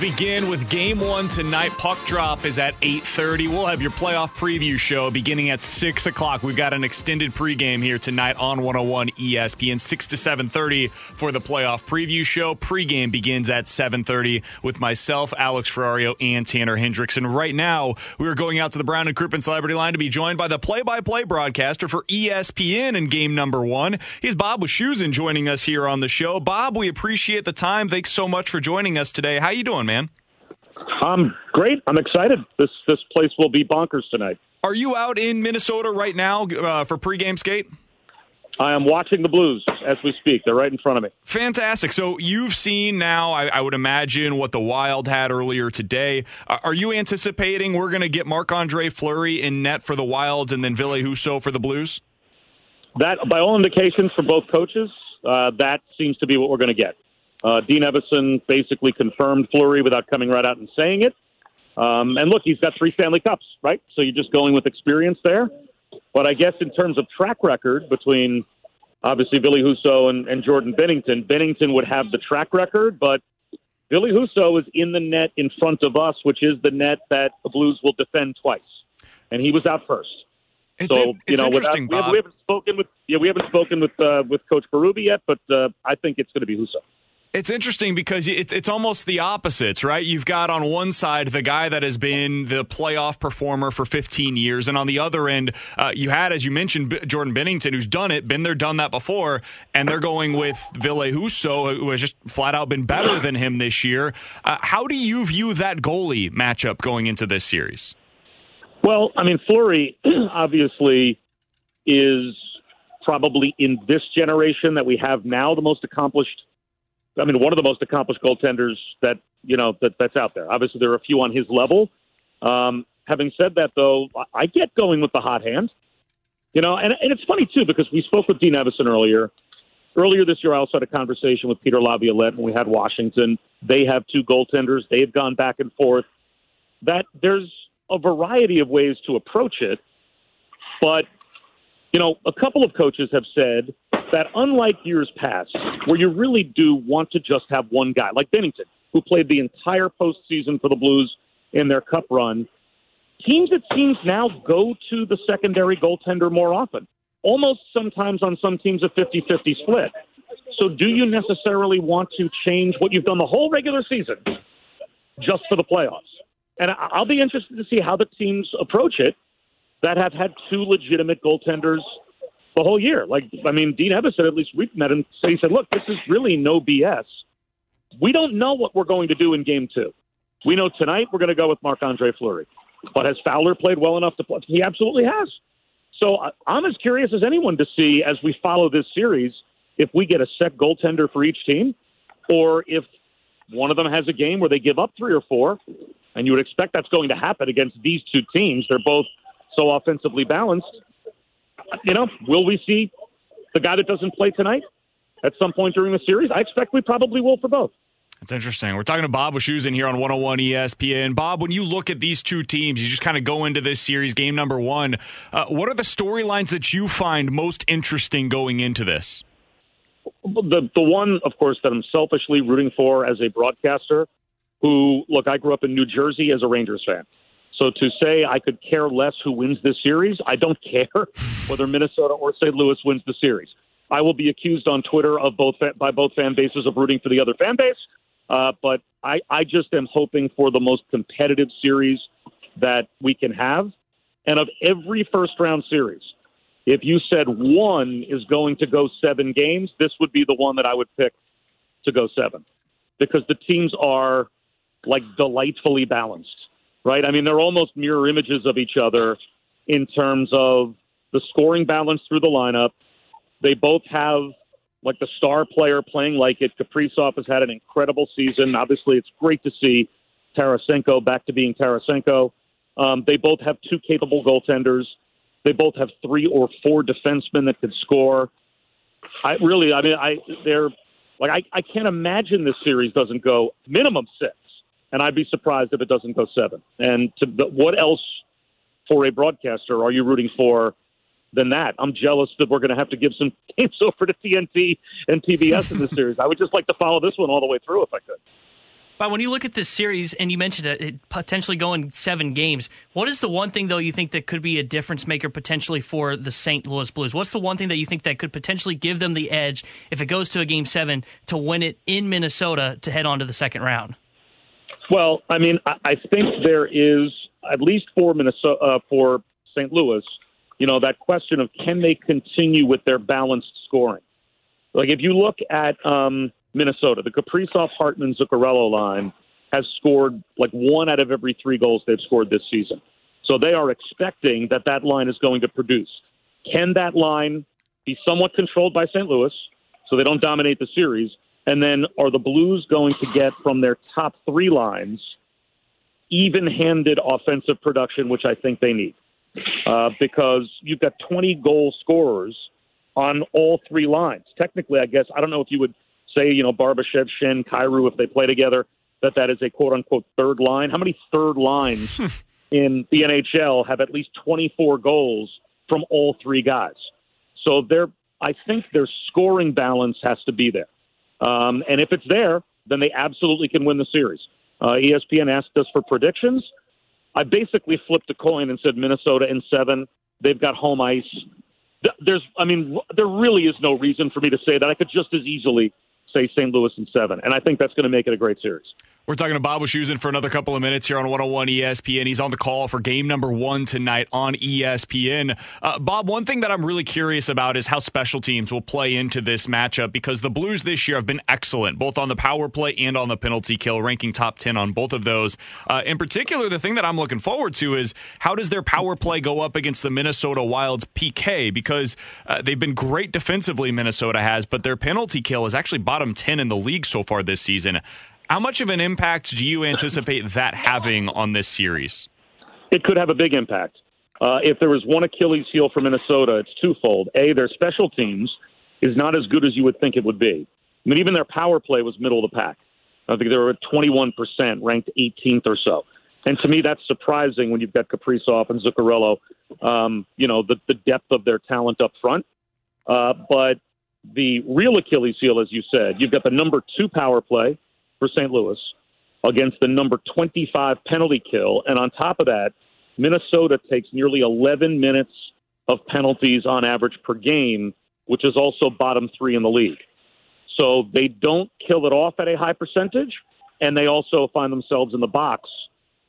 Begin with game one tonight. Puck drop is at 8.30. We'll have your playoff preview show beginning at 6 o'clock. We've got an extended pregame here tonight on 101 ESPN, 6 to 7.30 for the playoff preview show. Pregame begins at 7.30 with myself, Alex Ferrario, and Tanner Hendrickson. Right now, we are going out to the Brown and Crouppen Celebrity Line to be joined by the play-by-play broadcaster for ESPN in game number one. He's Bob Wischusen joining us here on the show. Bob, we appreciate the time. Thanks so much for joining us today. How you doing, man? I'm great. I'm excited. This this place will be bonkers tonight. Are you out in Minnesota right now uh, for pregame skate? I am watching the Blues as we speak. They're right in front of me. Fantastic. So you've seen now, I, I would imagine, what the Wild had earlier today. Uh, are you anticipating we're going to get Marc Andre Fleury in net for the Wilds and then Ville Husso for the Blues? That, by all indications from both coaches, uh, that seems to be what we're going to get. Uh, Dean Evason basically confirmed Fleury without coming right out and saying it. Um, and look, he's got three Stanley Cups, right? So you're just going with experience there. But I guess in terms of track record between obviously Ville Husso and, and Jordan Binnington, Binnington would have the track record, but Ville Husso is in the net in front of us, which is the net that the Blues will defend twice. And he was out first. It's so in, you know, without, we, have, haven't spoken with yeah, we haven't spoken with uh, with Coach Berube yet, but uh, I think it's going to be Husso. It's interesting because it's it's almost the opposites, right? You've got on one side the guy that has been the playoff performer for 15 years, and on the other end, uh, you had, as you mentioned, Jordan Binnington, who's done it, been there, done that before, and they're going with Ville Husso, who has just flat out been better than him this year. Uh, how do you view that goalie matchup going into this series? Well, I mean, Fleury obviously is probably in this generation that we have now the most accomplished I mean, one of the most accomplished goaltenders that you know that that's out there. Obviously, there are a few on his level. Um, having said that, though, I get going with the hot hand. You know, and, and it's funny too because we spoke with Dean Evason earlier. Earlier this year, I also had a conversation with Peter Laviolette when we had Washington. They have two goaltenders. They've gone back and forth. That there's a variety of ways to approach it, but you know, a couple of coaches have said that unlike years past, where you really do want to just have one guy, like Binnington, who played the entire postseason for the Blues in their cup run, teams, it seems, now go to the secondary goaltender more often, almost sometimes on some teams a 50 50 split. So, do you necessarily want to change what you've done the whole regular season just for the playoffs? And I'll be interested to see how the teams approach it that have had two legitimate goaltenders the whole year. Like, I mean, Dean Evason, at least we've met him, say, he said, look, this is really no BS. We don't know what we're going to do in game two. We know tonight we're going to go with Marc Andre Fleury. But has Fowler played well enough to play? He absolutely has. So I'm as curious as anyone to see as we follow this series if we get a set goaltender for each team or if one of them has a game where they give up three or four. And you would expect that's going to happen against these two teams. They're both so offensively balanced you know, will we see the guy that doesn't play tonight at some point during the series? I expect we probably will for both. That's interesting. We're talking to Bob Wischusen here on 101 ESPN. Bob, when you look at these two teams, you just kind of go into this series, game number one. Uh, what are the storylines that you find most interesting going into this? The the one, of course, that I'm selfishly rooting for as a broadcaster. Who look, I grew up in New Jersey as a Rangers fan, So to say I could care less who wins this series, I don't care whether Minnesota or St. Louis wins the series. I will be accused on Twitter of both by both fan bases of rooting for the other fan base. Uh, but I, I just am hoping for the most competitive series that we can have. And of every first round series, if you said one is going to go seven games, this would be the one that I would pick to go seven because the teams are like delightfully balanced, right? I mean, they're almost mirror images of each other in terms of the scoring balance through the lineup. They both have like the star player playing like it. Kaprizov has had an incredible season. Obviously, it's great to see Tarasenko back to being Tarasenko. Um, they both have two capable goaltenders. They both have three or four defensemen that could score. I really, I mean, I they're like I, I can't imagine this series doesn't go minimum six, and I'd be surprised if it doesn't go seven. And to what else for a broadcaster are you rooting for than that? I'm jealous that we're going to have to give some games over to TNT and TBS in this series. I would just like to follow this one all the way through if I could. But when you look at this series, and you mentioned it potentially going seven games, what is the one thing though you think that could be a difference maker potentially for the St. Louis Blues? What's the one thing that you think that could potentially give them the edge if it goes to a game seven to win it in Minnesota to head on to the second round? Well, I mean, I think there is at least for Minnesota uh, for St. Louis, you know, that question of can they continue with their balanced scoring? Like if you look at um, Minnesota. The Kaprizov Hartman Zuccarello line has scored like one out of every three goals they've scored this season. So they are expecting that that line is going to produce. Can that line be somewhat controlled by St. Louis so they don't dominate the series? And then are the Blues going to get from their top three lines even handed offensive production, which I think they need? Uh, because you've got 20 goal scorers on all three lines. Technically, I guess, I don't know if you would say, you know, Barbashev, Schenn, Kyrou, if they play together, that that is a quote unquote third line. How many third lines in the NHL have at least 24 goals from all three guys? So there, I think their scoring balance has to be there. Um, and if it's there, then they absolutely can win the series. Uh, ESPN asked us for predictions. I basically flipped a coin and said Minnesota in seven. They've got home ice. There's, I mean, there really is no reason for me to say that. I could just as easily say St. Louis in seven. And I think that's going to make it a great series. We're talking to Bob Wischusen for another couple of minutes here on 101 ESPN. He's on the call for game number one tonight on ESPN. Uh, Bob, one thing that I'm really curious about is how special teams will play into this matchup because the Blues this year have been excellent, both on the power play and on the penalty kill, ranking top 10 on both of those. Uh, in particular, the thing that I'm looking forward to is how does their power play go up against the Minnesota Wild's PK? Because uh, they've been great defensively, Minnesota has, but their penalty kill is actually bottom 10 in the league so far this season. How much of an impact do you anticipate that having on this series? It could have a big impact. Uh, if there was one Achilles heel for Minnesota, it's twofold. A, their special teams is not as good as you would think it would be. I mean, even their power play was middle of the pack. I think they were at 21%, ranked 18th or so. And to me, that's surprising when you've got Kaprizov and Zuccarello, um, you know, the, the depth of their talent up front. Uh, but the real Achilles heel, as you said, you've got the number two power play for St. Louis against the number 25 penalty kill. And on top of that, Minnesota takes nearly 11 minutes of penalties on average per game, which is also bottom three in the league. So they don't kill it off at a high percentage, and they also find themselves in the box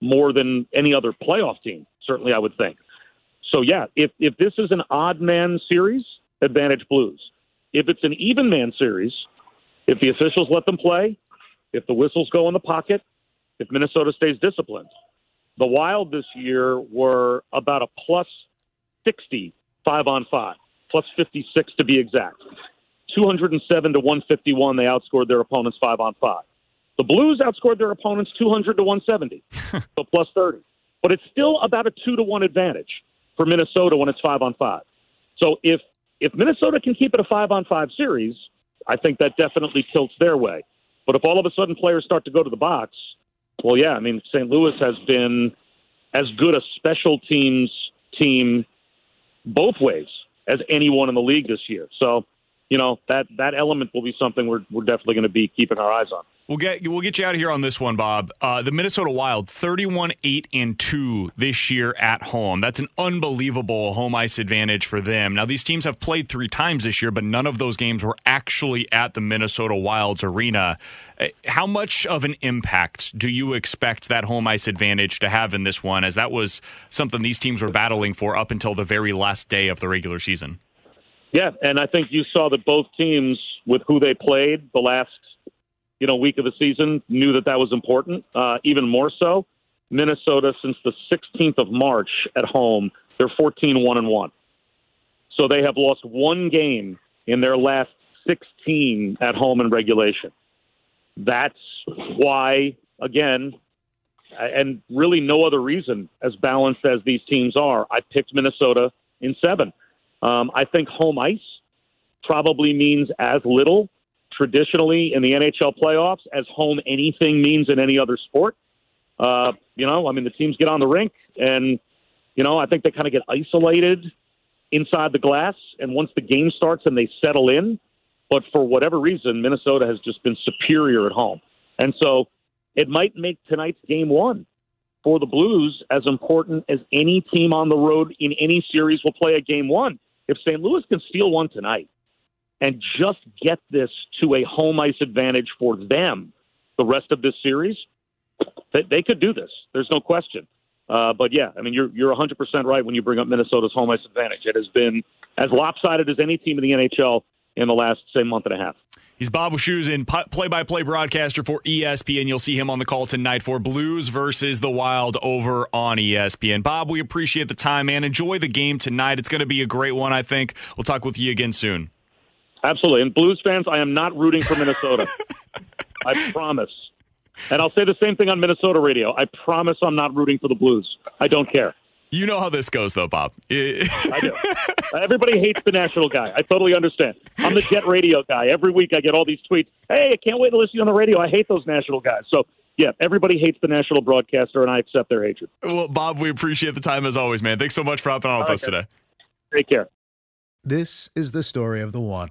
more than any other playoff team, certainly, I would think. So, yeah, if, if this is an odd man series, advantage Blues. If it's an even man series, if the officials let them play, if the whistles go in the pocket, if Minnesota stays disciplined. The Wild this year were about a plus 60 five on five, plus 56 to be exact. 207 to 151, they outscored their opponents five on five. The Blues outscored their opponents 200 to 170, so plus 30. But it's still about a two to one advantage for Minnesota when it's five on five. So if if Minnesota can keep it a five on five series, I think that definitely tilts their way. But if all of a sudden players start to go to the box, well, yeah, I mean, St. Louis has been as good a special teams team both ways as anyone in the league this year. So, you know, that, that element will be something we're, we're definitely going to be keeping our eyes on. We'll get we'll get you out of here on this one, Bob. Uh, the Minnesota Wild, thirty-one eight and two this year at home. That's an unbelievable home ice advantage for them. Now these teams have played three times this year, but none of those games were actually at the Minnesota Wild's arena. Uh, how much of an impact do you expect that home ice advantage to have in this one, as that was something these teams were battling for up until the very last day of the regular season? Yeah, and I think you saw that both teams, with who they played the last you know week of the season, knew that that was important. Uh, even more so, Minnesota since the 16th of March at home, they're 14 one and one. So they have lost one game in their last 16 at home in regulation. That's why, again, and really no other reason, as balanced as these teams are, I picked Minnesota in seven. Um, I think home ice probably means as little traditionally in the NHL playoffs as home anything means in any other sport. Uh, you know, I mean, the teams get on the rink, and you know, I think they kind of get isolated inside the glass, and once the game starts and they settle in. But for whatever reason, Minnesota has just been superior at home, and so it might make tonight's game one for the Blues as important as any team on the road in any series will play a game one. If St. Louis can steal one tonight, and just get this to a home ice advantage for them the rest of this series, they, they could do this. There's no question. Uh, but yeah, I mean, you're you're 100 percent right when you bring up Minnesota's home ice advantage. It has been as lopsided as any team in the NHL in the last say month and a half. He's Bob Wischusen, play-by-play broadcaster for ESPN. You'll see him on the call tonight for Blues versus the Wild over on ESPN. Bob, we appreciate the time, man. Enjoy the game tonight. It's going to be a great one, I think. We'll talk with you again soon. Absolutely. And Blues fans, I am not rooting for Minnesota. I promise. And I'll say the same thing on Minnesota radio. I promise I'm not rooting for the Blues. I don't care. You know how this goes, though, Bob. I do. Everybody hates the national guy. I totally understand. I'm the jet radio guy. Every week I get all these tweets. Hey, I can't wait to listen to you on the radio. I hate those national guys. So, yeah, everybody hates the national broadcaster, and I accept their hatred. Well, Bob, we appreciate the time as always, man. Thanks so much for hopping on with us today. Take care. This is the story of the one.